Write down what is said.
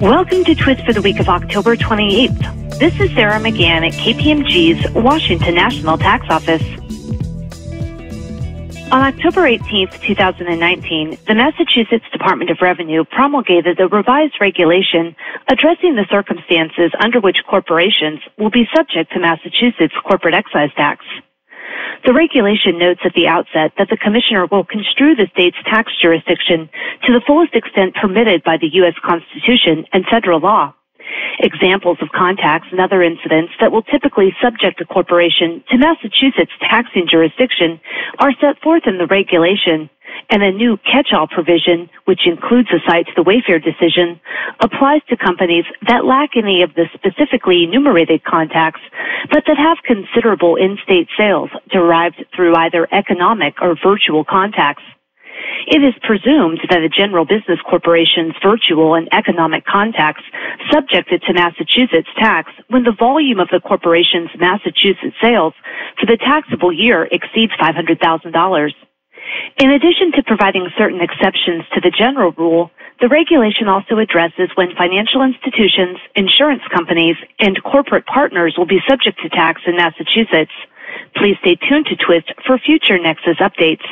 Welcome to Twist for the week of October 28th. This is Sarah McGahan at KPMG's Washington National Tax Office. On October 18, 2019, the Massachusetts Department of Revenue promulgated a revised regulation addressing the circumstances under which corporations will be subject to Massachusetts corporate excise tax. The regulation notes at the outset that the Commissioner will construe the state's tax jurisdiction to the fullest extent permitted by the U.S. Constitution and federal law. Examples of contacts and other incidents that will typically subject a corporation to Massachusetts taxing jurisdiction are set forth in the regulation, and a new catch-all provision, which includes the cite to the Wayfair decision, applies to companies that lack any of the specifically enumerated contacts, but that have considerable in-state sales derived through either economic or virtual contacts. It is presumed that a general business corporation's virtual and economic contacts subjected to Massachusetts tax when the volume of the corporation's Massachusetts sales for the taxable year exceeds $500,000. In addition to providing certain exceptions to the general rule, the regulation also addresses when financial institutions, insurance companies, and corporate partners will be subject to tax in Massachusetts. Please stay tuned to Twist for future Nexus updates.